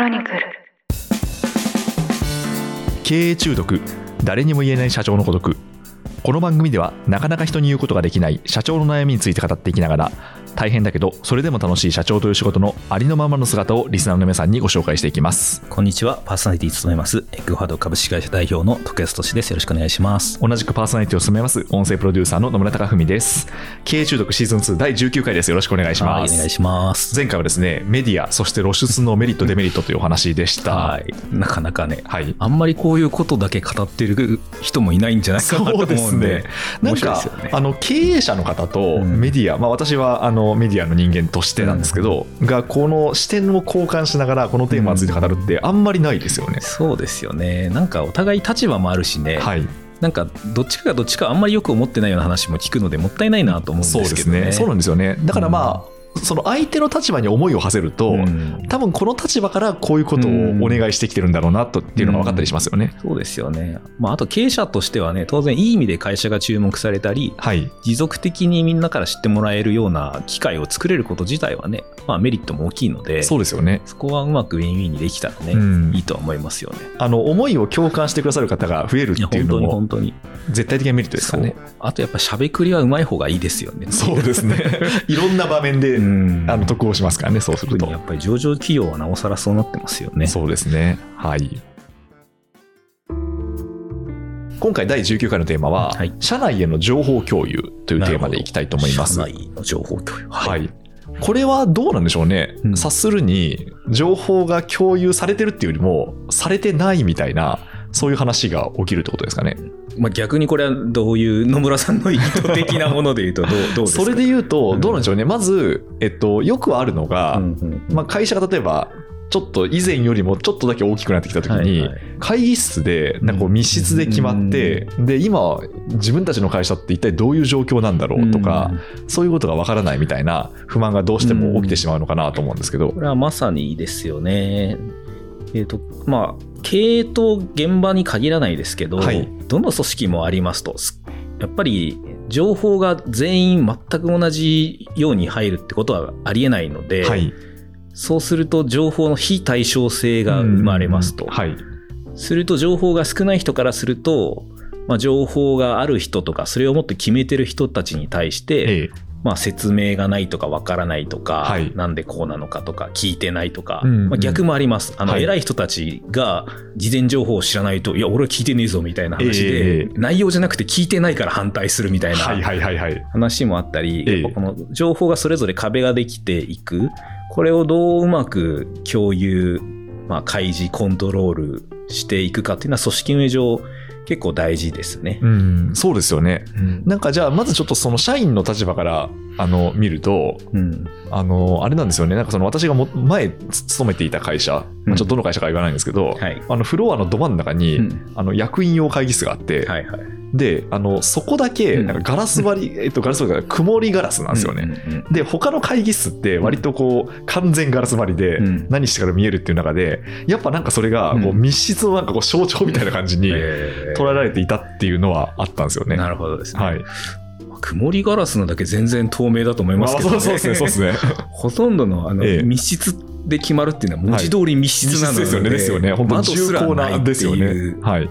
ロニクル。経営中毒。誰にも言えない社長の孤独。この番組ではなかなか人に言うことができない社長の悩みについて語っていきながら大変だけどそれでも楽しい社長という仕事のありのままの姿をリスナーの皆さんにご紹介していきますこんにちは、パーソナリティ務めます、エッグファード株式会社代表の徳安俊です。よろしくお願いします。同じくパーソナリティを務めます音声プロデューサーの野村貴文です経営中毒シーズン2第19回ですよろしくお願いしますはい、お願いします。前回はですねメディアそして露出のメリットデメリットというお話でしたはい、なかなかね、はいあんまりこういうことだけ語ってる人もいないんじゃないかなと思そうですうんで、ね。なんか、ですよね。あの経営者の方とうんメディア、まあ、私はあのメディアの人間としてなんですけど、がこの視点を交換しながらこのテーマについて語るってあんまりないですよね。そうですよね。なんかお互い立場もあるしね、はい、なんかどっちかがどっちかあんまりよく思ってないような話も聞くのでもったいないなと思うんでけどね。ですすね。そうなんですよね。だからまあ、その相手の立場に思いを馳せると、うん多分この立場からこういうことをお願いしてきてるんだろうなとっていうのが分かったりしますよね。そうですよね。まあ、あと経営者としてはね、当然いい意味で会社が注目されたり、はい。持続的にみんなから知ってもらえるような機会を作れること自体はね、まあ、メリットも大きいので、そうですよね。そこはうまくウィンウィンにできたらね、うんいいとは思いますよね。あの、思いを共感してくださる方が増えるっていうのも本当に。絶対的なメリットですからね。あとやっぱしゃべくりはうまい方がいいですよね。そうですね。いろんな場面で、うん。あの得をしますからね、そうするとや。っぱり上場企業はなおさらそうなってますよね。そうですね。はい。今回第19回のテーマは、はい社内への情報共有というテーマでいきたいと思います。社内の情報共有。ははい。い。これはどうなんでしょうね？うん察するに、情報が共有されてるっていうよりも、されてないみたいな、そういう話が起きるってことですかね。まあ、逆にこれはどういう野村さんの意図的なもので言うとどうどうですか？それで言うと、うん。どうなんでしょうね。まず、えっと、よくあるのが、うんうんまあ、会社が例えば、ちょっと以前よりもちょっとだけ大きくなってきたときに、会議室でなんかこう密室で決まって、で今自分たちの会社って一体どういう状況なんだろうとか、そういうことがわからないみたいな不満がどうしても起きてしまうのかなと思うんですけど、これはまさにですよね。えっ、と、まあ、経営と現場に限らないですけど、はい。どの組織もありますと、すやっぱり情報が全員全く同じように入るってことはありえないので、はい、そうすると情報の非対称性が生まれますと。はい、すると情報が少ない人からすると、まあ、情報がある人とか、それをもっと決めてる人たちに対して、ええまあ、説明がないとかわからないとか、はい。なんでこうなのかとか聞いてないとか、うんうん。まあ、逆もあります。あの、はい。偉い人たちが事前情報を知らないと、いや、俺は聞いてねえぞみたいな話えで、え内容じゃなくて聞いてないから反対するみたいはい、なはい、はい、はい。話もあったり、ええ。やっぱこの情報がそれぞれ壁ができていく、これをどううまく共有、まあ、開示、コントロールしていくかっていうのは組織運営上結構大事ですね。うん、そうですよね。なんかじゃあ、まずちょっとその社員の立場からあの見ると、うん。あの、あれなんですよね。なんかその私がも前勤めていた会社、まあちょっとどの会社か言わないんですけど、はい。あのフロアのど真ん中に、うんあの役員用会議室があって、はいはい。で、あの、そこだけ、うんなんかガラス張り、えっと、ガラス張りが曇りガラスなんですよね。うんうんうんで、他の会議室って割とこう、完全ガラス張りでうん、何してから見えるっていう中で、やっぱなんかそれが、こう、うん密室のなんかこう、象徴みたいな感じにえー捉えられていたっていうのはあったんですよね。なるほどですね。はい。まあ曇りガラスのだけ全然透明だと思いますけど、ねまあそうですね、そうですね。ほとんどのあの、ええ密室で決まるっていうのは文字通り密室なので、密室ですよね、ですよね。本当に重厚ないってなですよいうね。はい。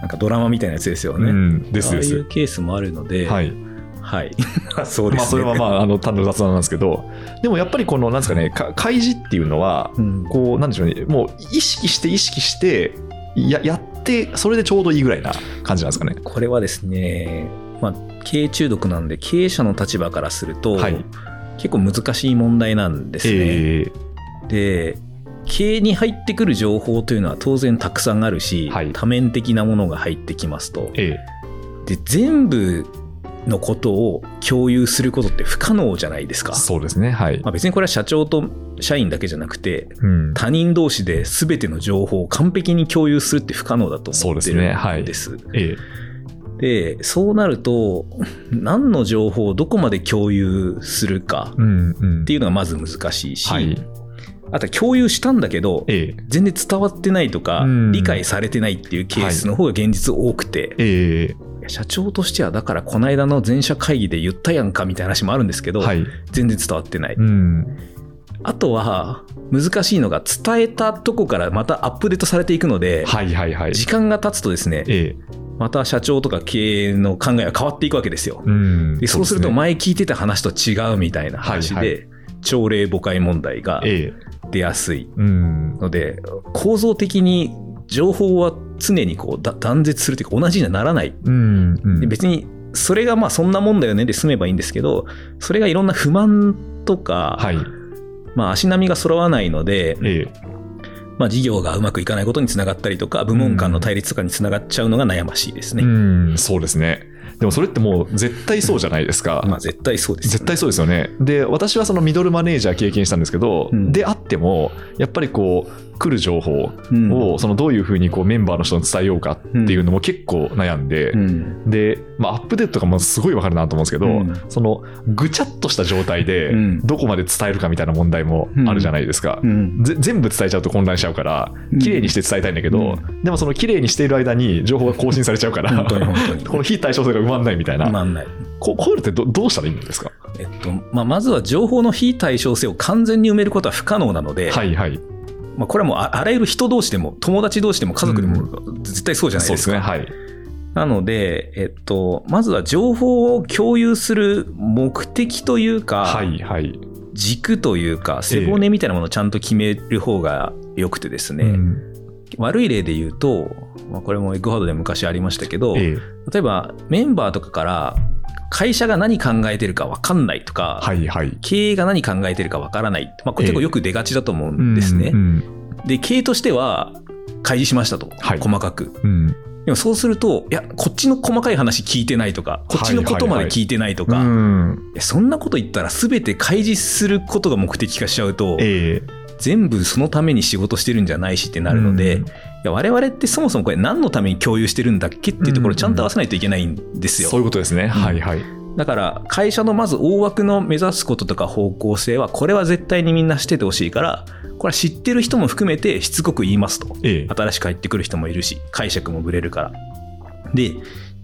なんかドラマみたいなやつですよね。うん、ですですああいう。ケースもあるので、はい。はい。そうですね。まあ、それはまあ、あの、単なる雑談なんですけど、でもやっぱりこの、なんですかね、か開示っていうのは、うんこう、なんでしょうね、もう意識して意識して、ややって、それでちょうどいいぐらいな感じなんですかね。これはですね、まあ、経営中毒なんで、経営者の立場からすると、はい結構難しい問題なんですね。えで、経営に入ってくる情報というのは当然たくさんあるし、はい多面的なものが入ってきますとー、えで、全部のことを共有することって不可能じゃないですかー。そうですね、はい。まあ、別にこれは社長と社員だけじゃなくて、うん。他人同士で全ての情報を完璧に共有するって不可能だとそうです思ってるねはいんです。えで、そうなると、何の情報をどこまで共有するか。っていうのがまず難しいし、はい。あとは共有したんだけど、ええ全然伝わってないとか、うん理解されてないっていうケースの方が現実多くて、え社長としてはだからこの間の全社会議で言ったやんかみたいな話もあるんですけど、えはい。全然伝わってない。うん。あとは難しいのが伝えたとこからまたアップデートされていくので、はいはいはい。時間が経つとですね、ええ。また社長とか経営の考えが変わっていくわけですよ。うん。でそうするとね前聞いてた話と違うみたいな話で、はいは朝礼誤解問題がええ。出やすいうん。ので、構造的に情報は常にこうだ断絶するというか同じにはならない。うん。うんで別にそれがまあそんなもんだよねで済めばいいんですけど、それがいろんな不満とか、はい。まあ足並みが揃わないので、ええ。まあ事業がうまくいかないことにつながったりとか、部門間の対立とかにつながっちゃうのが悩ましいですね。うん、そうですね。でもそれってもう絶対そうじゃないですか。まあ絶対そうですよね、絶対そうですよね。で、私はそのミドルマネージャー経験したんですけど、うんであっても、やっぱりこう、来る情報うん。を、そのどういうふうにこうメンバーの人に伝えようかっていうのも結構悩んで、うん。で、まあ、アップデートとかもすごいわかるなと思うんですけど、うん。そのぐちゃっとした状態でうん。どこまで伝えるかみたいな問題もあるじゃないですか。全部伝えちゃうと混乱しちゃうからうん。綺麗にして伝えたいんだけど、うでもその綺麗にしている間に情報が更新されちゃうから この非対称性が埋まんないみたいな、まんない。ここういうのってどどうしたらいいんですか？えっと、まあ、まずは情報の非対称性を完全に埋めることは不可能なので、はいはいまあ、これはもうああらゆる人同士でも、友達同士でも家族でも絶対そうじゃないそうでか。ですすね。はい。なので、えっと、まずは情報を共有する目的というか、はいはい、軸というか、背骨みたいなものをちゃんと決める方が良くてですね、うん。悪い例で言うと、まあ、これもエッグハードで昔ありましたけど、ええ。例えばメンバーとかから会社が何考えてるか分かんないとか、はいはい。経営が何考えてるか分からない、まあ、これ結構よく出がちだと思うんですね。うんで経営としては開示しましたと、はい。細かく。うん。でもそうすると、いや、こっちの細かい話聞いてないとか、こっちのことまで聞いてないとか、うん。いやそんなこと言ったら全て開示することが目的化しちゃうと、え全部そのために仕事してるんじゃないしってなるので、うん。いや我々ってそもそもこれ何のために共有してるんだっけっていうところをちゃんと合わせないといけないんですよ。えそういうことですね、はいはい。だから会社のまず大枠の目指すこととか方向性はこれは絶対にみんなしててほしいからこれは知ってる人も含めてしつこく言いますと。ええ。新しく入ってくる人もいるし解釈もぶれるから。で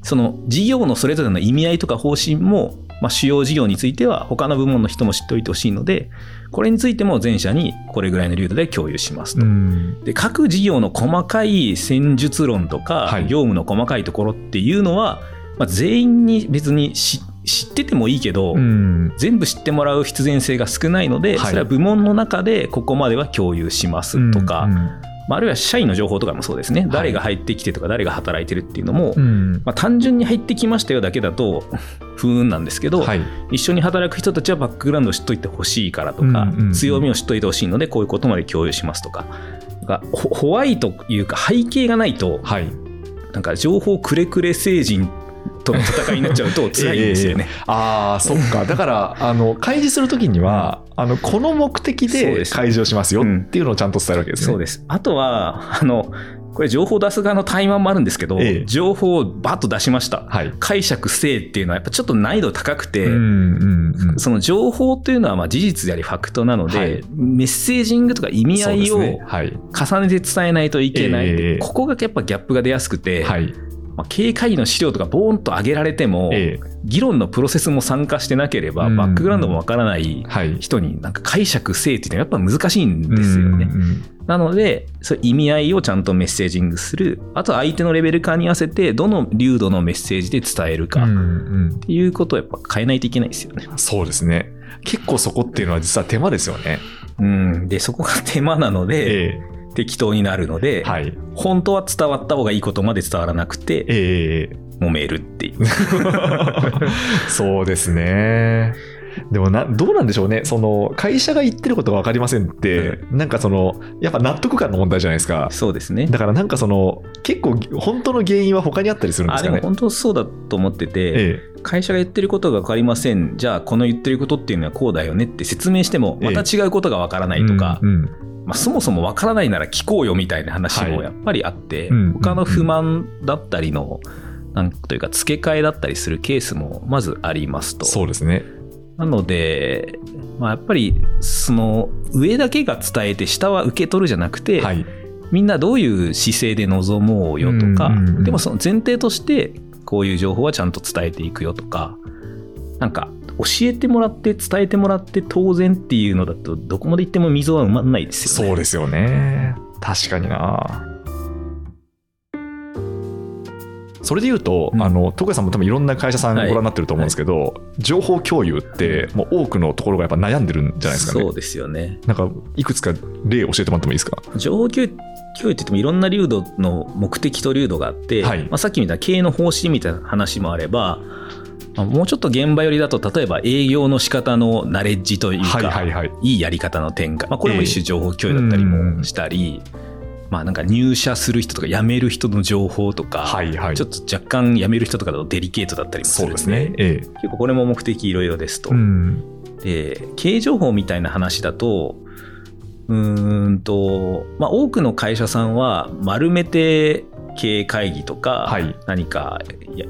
その事業のそれぞれの意味合いとか方針も、まあ、主要事業については他の部門の人も知っておいてほしいのでこれについても全社にこれぐらいの流度で共有しますと、うん。で各事業の細かい戦術論とか、はい。業務の細かいところっていうのは、まあ、全員に別に知知っててもいいけど、うん。全部知ってもらう必然性が少ないので、はい。それは部門の中でここまでは共有しますとか、うんまあ、あるいは社員の情報とかもそうですね、誰が入ってきてとか誰が働いてるっていうのも、うん。まあ、単純に入ってきましたよだけだと 不運なんですけど、はい。一緒に働く人たちはバックグラウンドを知っといてほしいからとか、うんうんうん。強みを知っといてほしいのでこういうことまで共有しますとか。かホホワイトというか背景がないとはい。なんか情報くれくれ成人との戦いになっちゃうと 辛いんですよね。ああそっかだからあの開示するときにはあのこの目的で開示をしますようんっていうのをちゃんと伝えるわけですね。そうです。あとは、あの、これ情報出す側の怠慢もあるんですけど、ええ情報をバッと出しました。はい。解釈せいっていうのはやっぱちょっと難易度高くて、うんうんうんその情報というのはまあ事実でありファクトなので、はいメッセージングとか意味合いを重ねて伝えないといけない、ええここがやっぱギャップが出やすくて、はい。まあ、経営会議の資料とかボーンと上げられても、え議論のプロセスも参加してなければ、うんバックグラウンドもわからない。人になんか解釈せいっていうのはやっぱ難しいんですよね。なので、そう意味合いをちゃんとメッセージングする。あと相手のレベル感に合わせて、どの流度のメッセージで伝えるか。っていうことをやっぱ変えないといけないですよね。そうですね。結構そこっていうのは実は手間ですよね。うん。で、そこが手間なので、え適当になるので、えはい。本当は伝わった方がいいことまで伝わらなくて、ええ揉めるっていう。そうですね。でもな、どうなんでしょうね。その、会社が言ってることが分かりませんって、なんかその、やっぱ納得感の問題じゃないですか。そうですね。だからなんかその、結構、本当の原因は他にあったりするんですかね。本当そうだと思ってて、え会社が言ってることが分かりません。じゃあ、この言ってることっていうのはこうだよねって説明しても、また違うことが分からなえいとか、うんうんまあ、そもそもわからないなら聞こうよみたいな話はいもやっぱりあって、うん他の不満だったりの、なんというか付け替えだったりするケースもまずありますと。そうですね。なので、まあ、やっぱりその上だけが伝えて下は受け取るじゃなくて、はい。みんなどういう姿勢で臨もうよとか、でもその前提としてこういう情報はちゃんと伝えていくよとか、なんか教えてもらって伝えてもらって当然っていうのだとどこまで行っても溝は埋まんないですよね。そうですよね。確かにな。それで言うと、うんあの徳谷さんも多分いろんな会社さんごはい覧になってると思うんですけど、情報共有ってもう多くのところがやっぱ悩んでるんじゃないですかね。そうですよね。なんかいくつか例教えてもらってもいいですか？情報共有共有って言ってもいろんな流度の目的と流度があって、はいまあ、さっきみたいな経営の方針みたいな話もあれば、まあもうちょっと現場寄りだと例えば営業の仕方のナレッジというか、はいはいはい。いいやり方の転換、まあ、これも一種情報共有だったりもしたり、まあなんか入社する人とか辞める人の情報とか、はいはい。ちょっと若干辞める人とかだとデリケートだったりもすそうるんでですね。ええ。結構これも目的いろいろですと。うん。で経営情報みたいな話だとうーんと、まあ、多くの会社さんは丸めて経営会議とか、はい何か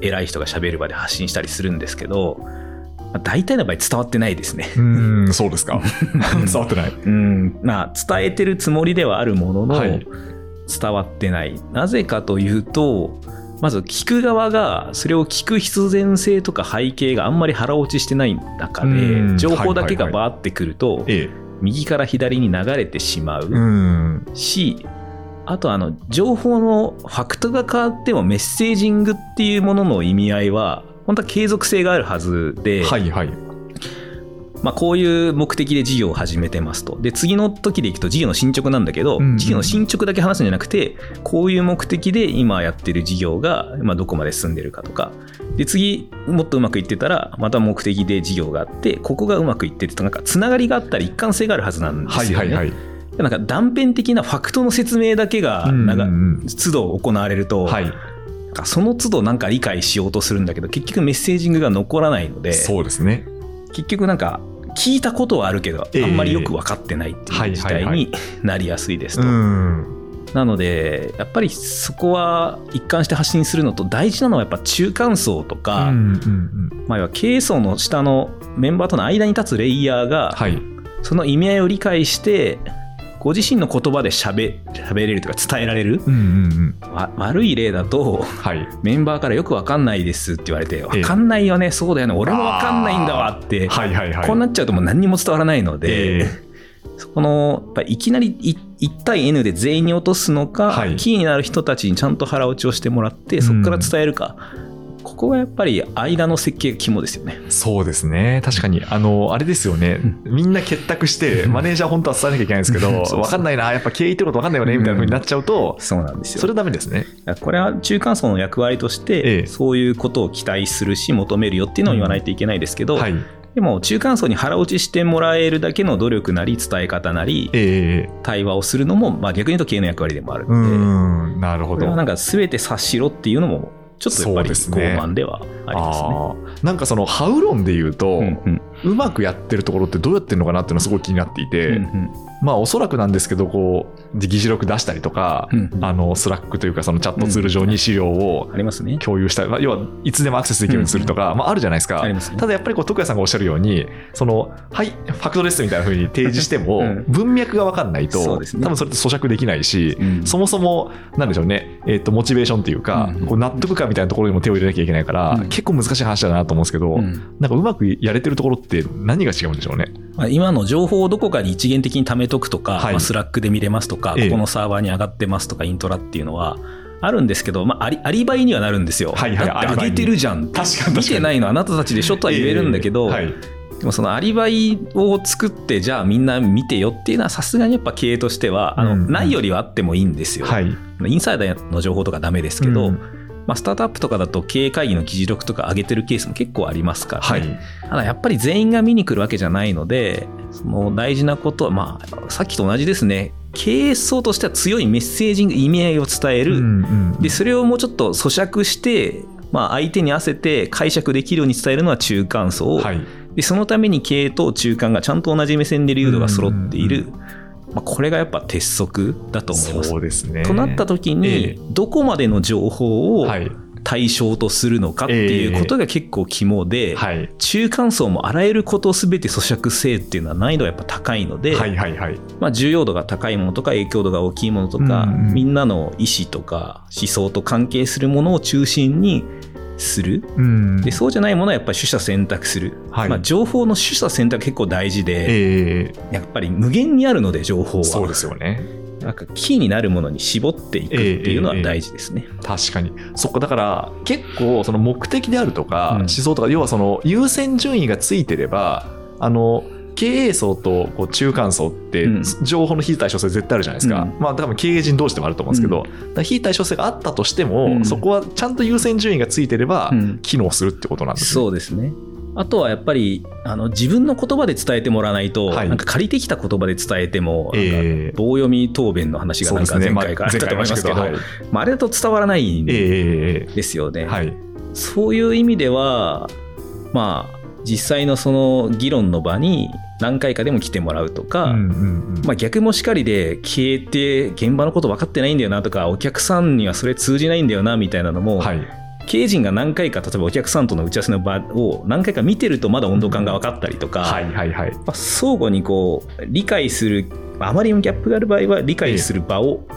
偉い人が喋る場で発信したりするんですけど、まあ、大体の場合伝わってないですね。うん、そうですか。伝わってない。うんまあ、伝えてるつもりではあるものの、はい伝わってない。なぜかというと、まず聞く側がそれを聞く必然性とか背景があんまり腹落ちしてない中うんで情報だけがバーってくるとええ。右から左に流れてしまう。うんしあとあの情報のファクトが変わってもメッセージングっていうものの意味合いは本当は継続性があるはずで、はいはい。まあ、こういう目的で事業を始めてますと。で、次の時でいくと事業の進捗なんだけど、うんうん事業の進捗だけ話すんじゃなくて、こういう目的で今やってる事業が、まあ、どこまで進んでるかとか、で、次、もっとうまくいってたら、また目的で事業があって、ここがうまくいってると、なんか、つながりがあったり一貫性があるはずなんですよね。はいはいはい。なんか、断片的なファクトの説明だけが、うんなんか、うん都度行われると、はい。その都度なんか理解しようとするんだけど、結局メッセージングが残らないので、そうですね。結局なんか聞いたことはあるけど、ええあんまりよく分かってないっていう事態になりやすいですと。うん。なのでやっぱりそこは一貫して発信するのと大事なのはやっぱ中間層とうか。まあ、要は経営層の下のメンバーとの間に立つレイヤーが、はい。その意味合いを理解してご自身の言葉で喋喋れるというか伝えられる、うんうんうん。わ悪い例だとはい。メンバーからよく分かんないですって言われて分かんないよね、そうだよね。俺も分かんないんだわってはいはいはい。こうなっちゃうともう何にも伝わらないので、えそこのいきなりい1対 N で全員に落とすのか、はい。キーになる人たちにちゃんと腹落ちをしてもらってそこから伝えるか、ここがやっぱり間の設計が肝ですよね。そうですね。確かに。あの、あれですよね。みんな結託して、マネージャー本当は伝えなきゃいけないんですけど、わかんないな、やっぱ経営ってことわかんないよね、みたいな風になっちゃうと、そうなんですよそれダメですね。これは中間層の役割として、ええそういうことを期待するし求めるよっていうのを言わないといけないですけど、はい。でも中間層に腹落ちしてもらえるだけの努力なり伝え方なりええ対話をするのも、まあ、逆に言うと経営の役割でもあるうので。ん、なるほど。これはなんか全て察しろっていうのもちょっとやっぱり傲慢ではありますね。あー。なんかその How 論で言うと、うんうん。うまくやってるところってどうやってるのかなっていうのはすごい気になっていて、うんうんまあおそらくなんですけどこう議事録出したりとか、うん。うんあの Slack というかそのチャットツール上に資料を。共有したり、まあ、要はいつでもアクセスできるようにするとか、まあ、あるじゃないですか。すね。ただやっぱりこう徳谷さんがおっしゃるようにそのはいファクトですみたいな風に提示しても、うん。文脈が分かんないと、多分それって咀嚼できないし、うん。そもそもなんでしょうね、えっとモチベーションというか、うんうん。こう納得感みたいなところにも手を入れなきゃいけないから、うん。結構難しい話だなと思うんですけど、うん。なんかうまくやれてるところって何が違うんでしょうね？まあ、今の情報をどこかに一元的に貯めとくとか、はい。まあ、スラックで見れますとか、ええ。ここのサーバーに上がってますとか、イントラっていうのはあるんですけど、まあ、アリアリバイにはなるんですよ。はいはいだって上げてるじゃん。確かに見てないのあなたたちでしょとは言えるんだけど、ええ。はいでもそのアリバイを作って、じゃあみんな見てよっていうのは、さすがにやっぱ経営としては、あの、うん。ないよりはあってもいいんですよ。はい。インサイダーの情報とかダメですけど、うんまあ、スタートアップとかだと経営会議の議事録とか上げてるケースも結構ありますから、はい。ねただやっぱり全員が見に来るわけじゃないのでその大事なことはまあさっきと同じですね。経営層としては強いメッセージング意味合いを伝える、うんうんでそれをもうちょっと咀嚼して、まあ、相手に合わせて解釈できるように伝えるのは中間層、はい。でそのために経営と中間がちゃんと同じ目線で流度が揃っている、まあ、これがやっぱ鉄則だと思います。そうですね。となった時ええ。にどこまでの情報をはい。対象とするのかっていうことが結構肝で、はい。中間層もあらゆることを全て咀嚼せえっていうのは難易度がやっぱ高いので、はいはいはい。まあ、重要度が高いものとか影響度が大きいものとか、うんうんみん。なの意思とか思想と関係するものを中心にする。うんで、そうじゃないものはやっぱり取捨選択する。はいまあ、情報の取捨選択結構大事で、ええやっぱり無限にあるので、情報は。そうですよね。なんかキーになるものに絞っていくっていうのは大事ですね。確かに。そっか、だから結構その目的であるとか、うん思想とか、要はその優先順位がついてれば、あの、経営層とこう中間層ってうん情報の非対称性絶対あるじゃないですか。うんまあ多分経営陣同士でもあると思うんですけど、だから非対称性があったとしても、うんそこはちゃんと優先順位がついてればうん機能するってことなんですね。そうですね。あとはやっぱりあの自分の言葉で伝えてもらわないと、はいなんか借りてきた言葉で伝えても、ええ棒読み答弁の話がなんか前まあ回からあったと思いますけど、前回ありままあ、あれだと伝わらないんですよね。えはい。そういう意味では、まあ、実際のその議論の場に何回かでも来てもらうとか、うんうんうんまあ、逆もしかりで消えて現場のこと分かってないんだよなとかお客さんにはそれ通じないんだよなみたいなのも、はい。経営陣が何回か例えばお客さんとの打ち合わせの場を何回か見てるとまだ温度感が分かったりとか、はいはいはい。まあ、相互にこう理解するあまりにもギャップがある場合は理解する場を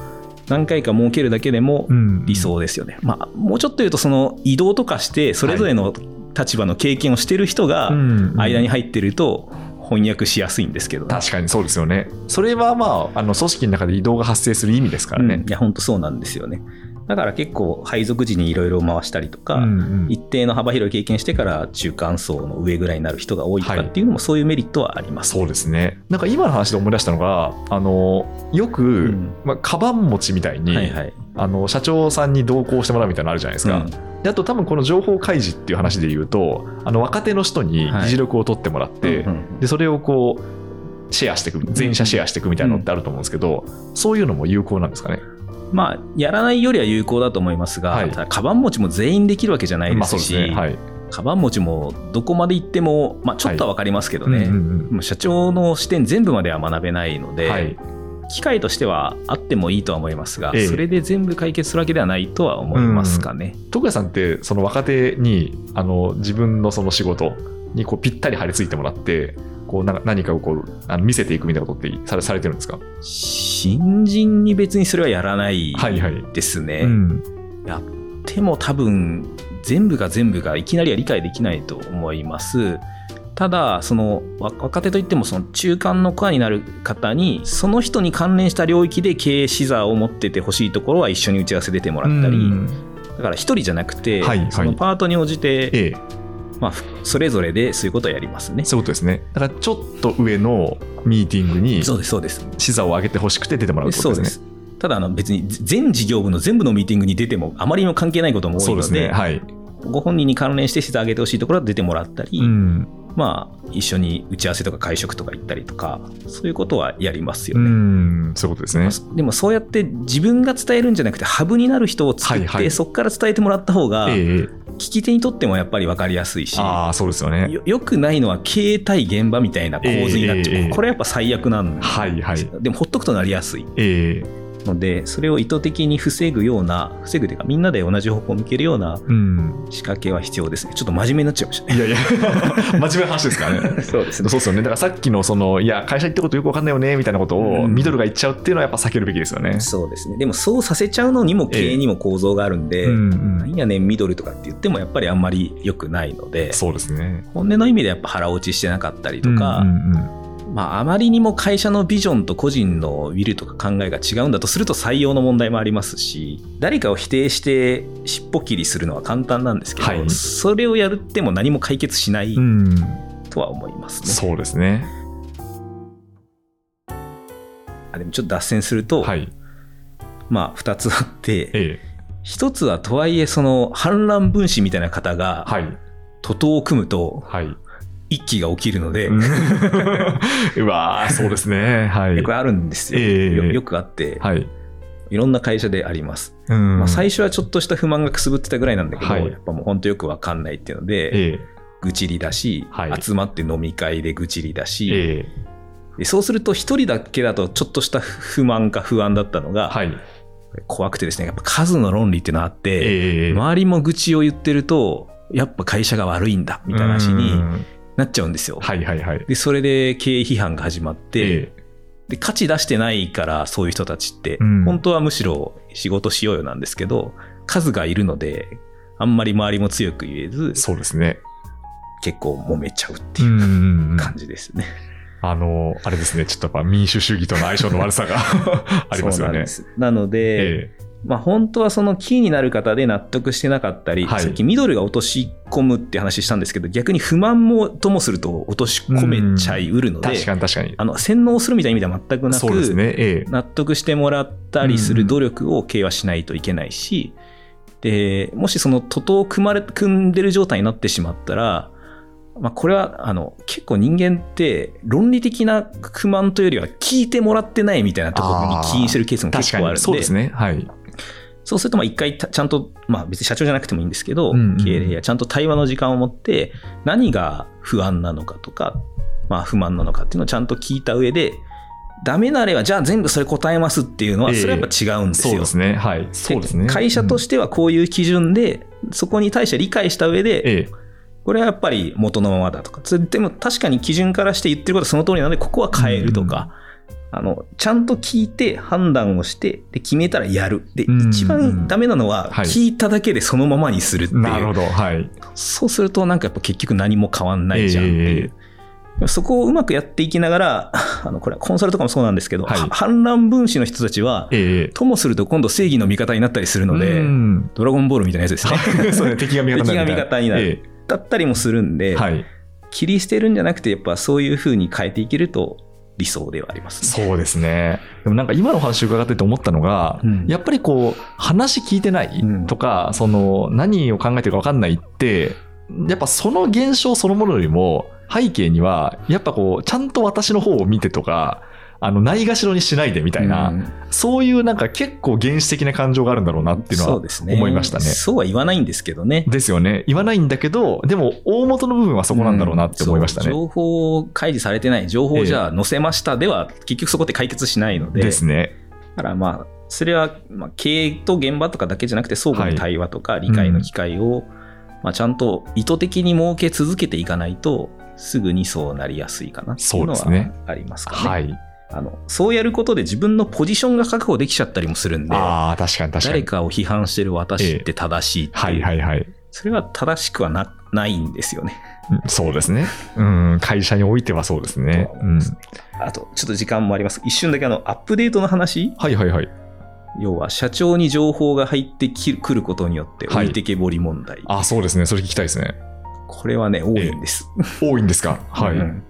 何回か設けるだけでもうん理想ですよね。まあ、もうちょっと言うとその移動とかしてそれぞれの立場の経験をしてる人がうんうん間に入ってると翻訳しやすいんですけど、確かにそうですよね。それはまあ、あの組織の中で移動が発生する意味ですからねうん。いや本当そうなんですよね。だから結構配属時にいろいろ回したりとか、うんうん一定の幅広い経験してから中間層の上ぐらいになる人が多いとかっていうのもそういうメリットはあります。そうですね。なんか今の話で思い出したのが、あの、よく、んまあ、カバン持ちみたいに、はいはい。あの、社長さんに同行してもらうみたいなのあるじゃないですか。うんであと多分この情報開示っていう話で言うと、あの、若手の人にはい議事録を取ってもらって、うんうんで、それをこう、シェアしていく、全社シェアしていくみたいなのってあると思うんですけど、そういうのも有効なんですかね？まあ、やらないよりは有効だと思いますが、はいただカバン持ちも全員できるわけじゃないですし、ですね。はい。カバン持ちもどこまで行っても、まあ、ちょっとは分かりますけどね、うんうんもう社長の視点全部までは学べないので、うんはい。機会としてはあってもいいとは思いますが、ええそれで全部解決するわけではないとは思いますかね。徳谷さんってその若手にあの自分のその仕事にこうぴったり張り付いてもらってこうな何かをこうあの見せていくみたいなことってされされてるんですか？新人に別にそれはやらないはいはい。ですね。うん、やっても多分全部が全部がいきなりは理解できないと思います。ただそのわ若手といってもその中間のコアになる方にその人に関連した領域で経営視座を持っててほしいところは一緒に打ち合わせ出てもらったり、うんだから一人じゃなくて、はいはいそのパートに応じて、ええ、まあ、ふそれぞれでそういうことをやりますね。そういうことですね。だからちょっと上のミーティングにそうですそうです視座を上げてほしくて出てもらうってこそうでとですね。す。ただあの別に全事業部の全部のミーティングに出てもあまりにも関係ないことも多いのでね。はい。ご本人に関連して視座上げてほしいところは出てもらったり、うん。まあ、一緒に打ち合わせとか会食とか行ったりとか、そういうことはやりますようね。ん。そういうことですね。でもそうやって自分が伝えるんじゃなくてハブになる人を作って、はいはいそこから伝えてもらった方がええ聞ええ。き手にとってもやっぱり分かりやすいしああ、そうですよね。よよくないのは経営対現場みたいな構図になっちゃう、ええええこれやっぱ最悪なんではいはい。でもほっとくとなりやすいええのでそれを意図的に防ぐような防ぐというかみんなで同じ方向を向けるようなうん。仕掛けは必要ですねちょっと真面目になっちゃいましたねいやいや、真面目な話ですからね。そうですそうですよね。だからさっきの、その、いや、会社行ってことよくわかんないよね、みたいなことを、うんミドルが言っちゃうっていうのはやっぱ避けるべきですよね。そうですねでもそうさせちゃうのにも経営にも構造があるんで、うんうんなんやねんミドルとかって言ってもやっぱりあんまり良くないのでそうですね。本音の意味でやっぱ腹落ちしてなかったりとか、うんうんうんまあ、あまりにも会社のビジョンと個人のウィルとか考えが違うんだとすると採用の問題もありますし誰かを否定して尻尾切りするのは簡単なんですけど、はいそれをやるっても何も解決しないうん、とは思いますね。そうですね。あでもちょっと脱線すると、はい。まあ2つあってええ。一つはとはいえその反乱分子みたいな方がはい。徒党を組むとはい。一揆が起きるので、うん うわーそうですね。はい。これあるんですよ、ええよよくあって、はい。いろんな会社であります。うんまあ、最初はちょっとした不満がくすぶってたぐらいなんだけど、はいやっぱもう本当よくわかんないっていうので、ええ。愚痴りだし、はい集まって飲み会で愚痴りだし、ええ。でそうすると一人だけだとちょっとした不満か不安だったのが、はい。怖くてですね、やっぱ数の論理っていうのがあって、ええ。周りも愚痴を言ってると、やっぱ会社が悪いんだみたいな話にうんなっちゃうんですよ。はいはいはい。で、それで経営批判が始まって、えで価値出してないからそういう人たちって、うん本当はむしろ仕事しようよなんですけど数がいるのであんまり周りも強く言えず、そうですね。結構揉めちゃうってういう。感じですね。あの、あれですね、ちょっとやっぱ民主主義との相性の悪さが ありますよねなので、えまあ、本当はそのキーになる方で納得してなかったり、はいさっきミドルが落とし込むって話したんですけど、逆に不満もともすると落とし込めちゃいうるので、え確かに確かに。あの洗脳するみたいな意味では全くなく、ね。ええ納得してもらったりする努力を経営はしないといけないし、でもしその徒党を組まれ組んでる状態になってしまったら、まあ、これはあの結構人間って論理的な不満というよりは聞いてもらってないみたいなところに起因してるケースも結。構あるんでそうですね。はい。そうするとまあ一回たちゃんと、まあ別に社長じゃなくてもいいんですけど、うんうん経営やちゃんと対話の時間を持って何が不安なのかとか、まあ不満なのかっていうのをちゃんと聞いた上で、ダメなればじゃあ全部それ答えますっていうのは、ええそれはやっぱ違うんですよ。そうですね。はい。そうですね。で会社とししてはこういう基準で、そこに対して理解した上で、ええこれはやっぱり元のままだとか、でも確かに基準からして言ってることはその通りなので、ここは変えるとか、あの、ちゃんと聞いて判断をして、で、決めたらやる。で、うん一番ダメなのは、はい聞いただけでそのままにするっていう。なるほど。はい。そうすると、なんかやっぱ結局何も変わんないじゃんっていう。でもそこをうまくやっていきながら、あの、これはコンサルとかもそうなんですけど、はいは反乱分子の人たちは、ええともすると今度正義の味方になったりするので、うんドラゴンボールみたいなやつですね。そうね。敵が味方になる。敵が味方になるえだったりもするんで、えはい。切り捨てるんじゃなくて、やっぱそういう風に変えていけると理想ではありますね。そうですね。でもなんか今の話伺ってて思ったのが、うんやっぱりこう、話聞いてないうんとか、その、何を考えてるか分かんないって、やっぱその現象そのものよりも、背景には、やっぱこう、ちゃんと私の方を見てとか、あの、ないがしろにしないでみたいな、うんそういうなんか結構原始的な感情があるんだろうなっていうのは。思いましたね。そうは言わないんですけどね。ですよね。言わないんだけど、でも大元の部分はそこなんだろうなって思いましたね。うん情報を開示されてない情報をじゃあ載せましたでは、結局そこって解決しないので、ですね。だからまあ、それは、まあ、経営と現場とかだけじゃなくて、相互の対話とか理解の機会を、まあ、ちゃんと意図的に設け続けていかないと、すぐにそうなりやすいかなっていうのはありますかね。はい。あのそうやることで自分のポジションが確保できちゃったりもするんで、ああ、確かに確かに。誰かを批判してる私って正しいっていう、はいはいはい。それは正しくはなないんですよね。うんそうですね。うん、会社においてはそうですね。うんあと、ちょっと時間もあります。一瞬だけあの、アップデートの話はいはいはい。要は、社長に情報が入ってきくることによって、はい置いてけぼり問題。あそうですね。それ聞きたいですね。これはね、多いんです。多いんですか？はい。うん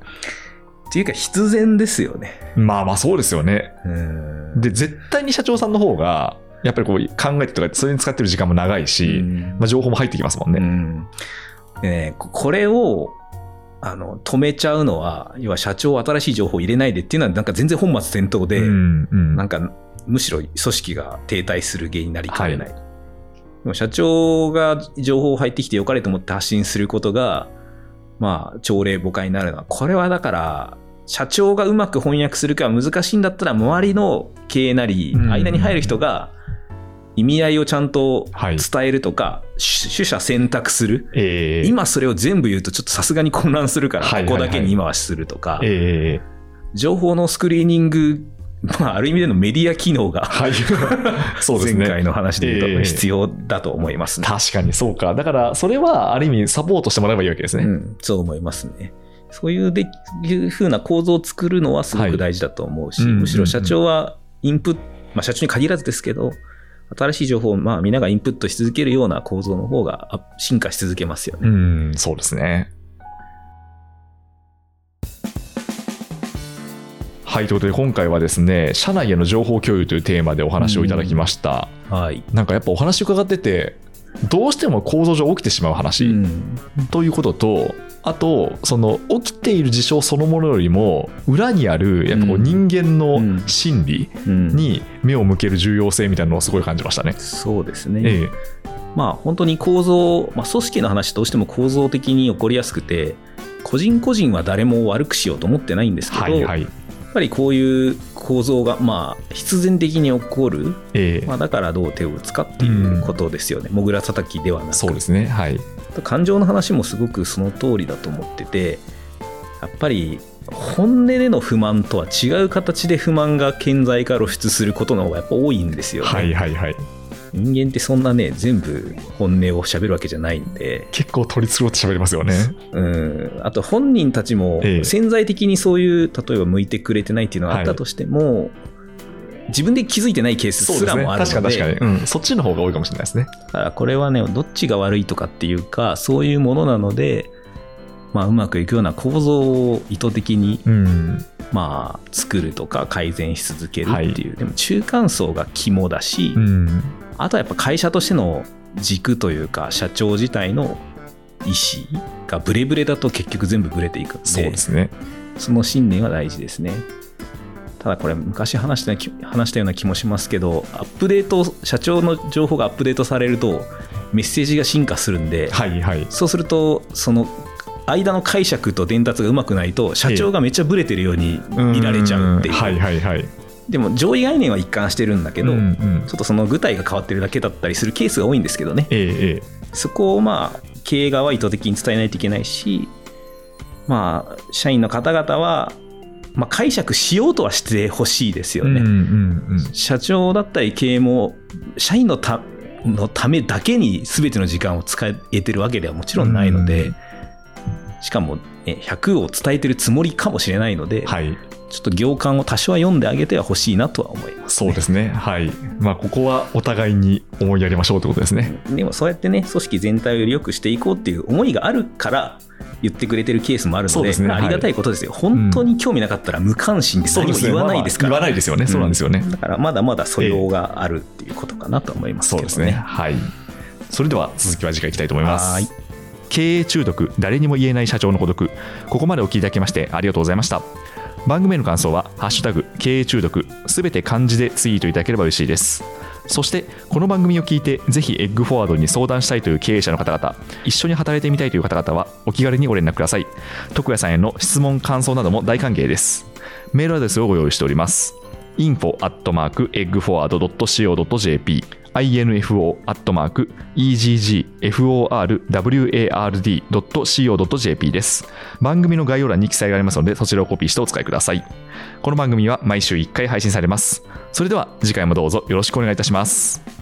っていうか、必然ですよね。まあまあそうですよね。うんで、絶対に社長さんの方が、やっぱりこう考えてとか、それに使ってる時間も長いし、まあ、情報も入ってきますもんうね。んでね、ここれを、あの、止めちゃうのは、要は社長新しい情報を入れないでっていうのは、なんか全然本末転倒で、うんうんなんか、むしろ組織が停滞する原因になりかねない。でも社長が情報入ってきて良かれと思って発信することが、まあ、朝礼誤解になるのは、これはだから、社長がうまく翻訳するかは難しいんだったら、周りの経営なり、うん。間に入る人が、意味合いをちゃんとはい。伝えるとか、取取捨選択する。えー、今それを全部言うとちょっとさすがに混乱するから、ここだけに今はするとか、え。情報のスクリーニング、まあ、ある意味でのメディア機能が、ー、はい。そうですね。前回の話で言うええと必要だと思いますね。確かにそうか。だから、それはある意味サポートしてもらえばいいわけですね。うん、そう思いますね。そういうでいう風な構造を作るのはすごく大事だと思うし、むしろ社長はインプット、まあ、社長に限らずですけど、新しい情報をまあみんながインプットし続けるような構造の方があ進化し続けますよね。うん、そうですね。はい、ということで今回はですね、社内への情報共有というテーマでお話をいただきました。はい。なんかやっぱお話伺ってて、どうしても構造上起きてしまう話、うんということと、あと、その起きている事象そのものよりも、裏にあるやっぱこううん人間うのん心理うんに目を向ける重要性みたいなのをすごい感じましたね。そうですね。ええまあ本当に構造、まあ、組織の話どうしても構造的に起こりやすくて、個人個人は誰も悪くしようと思ってないんですけど、はいはい。やっぱりこういう構造がまあ必然的に起こる、ええまあ、だからどう手を打つかっていうことですよね。もぐら叩きではなくそうですね。はい。感情の話もすごくその通りだと思ってて、やっぱり本音での不満とは違う形で不満が顕在化露出することの方がやっぱ多いんですよね。はいはいはい。人間ってそんなね、全部本音を喋るわけじゃないんで、結構取り繕って喋りますよね。うん、あと本人たちもええ潜在的にそういう、例えば向いてくれてないっていうのがあったとしても、自分で気づいてないケースすらもある確かので、に確かに、うん。そっちの方が多いかもしれないですね。だからこれはね、どっちが悪いとかっていうか、そういうものなので、まあ、うまくいくような構造を意図的に、うん。まあ、作るとか改善し続けるっていう、でも中間層が肝だし、うん。あとはやっぱ会社としての軸というか、社長自体の意思がブレブレだと結局全部ブレていくので、そうですね。その信念は大事ですね。ただこれ昔話したき話したような気もしますけど、アップデート、社長の情報がアップデートされると、メッセージが進化するんで、はいはい。そうすると、その間の解釈と伝達がうまくないと、社長がめっちゃブレてるように見られちゃうっていう。でも上位概念は一貫してるんだけど、うんうんちょっとその具体が変わってるだけだったりするケースが多いんですけどね。ええええ。そこをまあ、経営側は意図的に伝えないといけないし、まあ、社員の方々は、まあ、解釈しようとはしてほしいですよね。うんうんうん。社長だったり経営も、社員のたのためだけに全ての時間を使えてるわけではもちろんないので、うんしかも、ね、100を伝えてるつもりかもしれないので、はい。ちょっと行間を多少は読んであげてはほしいなとは思います、そうですね。はい。まあ、ここはお互いに思いやりましょうということですね。でもそうやってね、組織全体をより良くしていこうっていう思いがあるから、言ってくれてるケースもあるので、そうですねまあありがたいことですよ。本当に興味なかったら無関心で何も言わないですから。まあまあ言わないですよね。そうなんですよね。だからまだまだ素養があるっていうことかなと思いますけどそうですね。はい。それでは続きは次回いきたいと思います。は経営中毒、誰にも言えない社長の孤独。ここまでお聞きいただきましてありがとうございました。番組への感想は、ハッシュタグ、経営中毒、すべて漢字でツイートいただければ嬉しいです。そして、この番組を聞いて、ぜひエッグフォワードに相談したいという経営者の方々、一緒に働いてみたいという方々は、お気軽にご連絡ください。徳谷さんへの質問、感想なども大歓迎です。メールアドレスをご用意しております。info at mark eggforward.co.jp info.eggforward.co.jp です。番組の概要欄に記載がありますので、そちらをコピーしてお使いください。この番組は毎週1回配信されます。それでは次回もどうぞよろしくお願いいたします。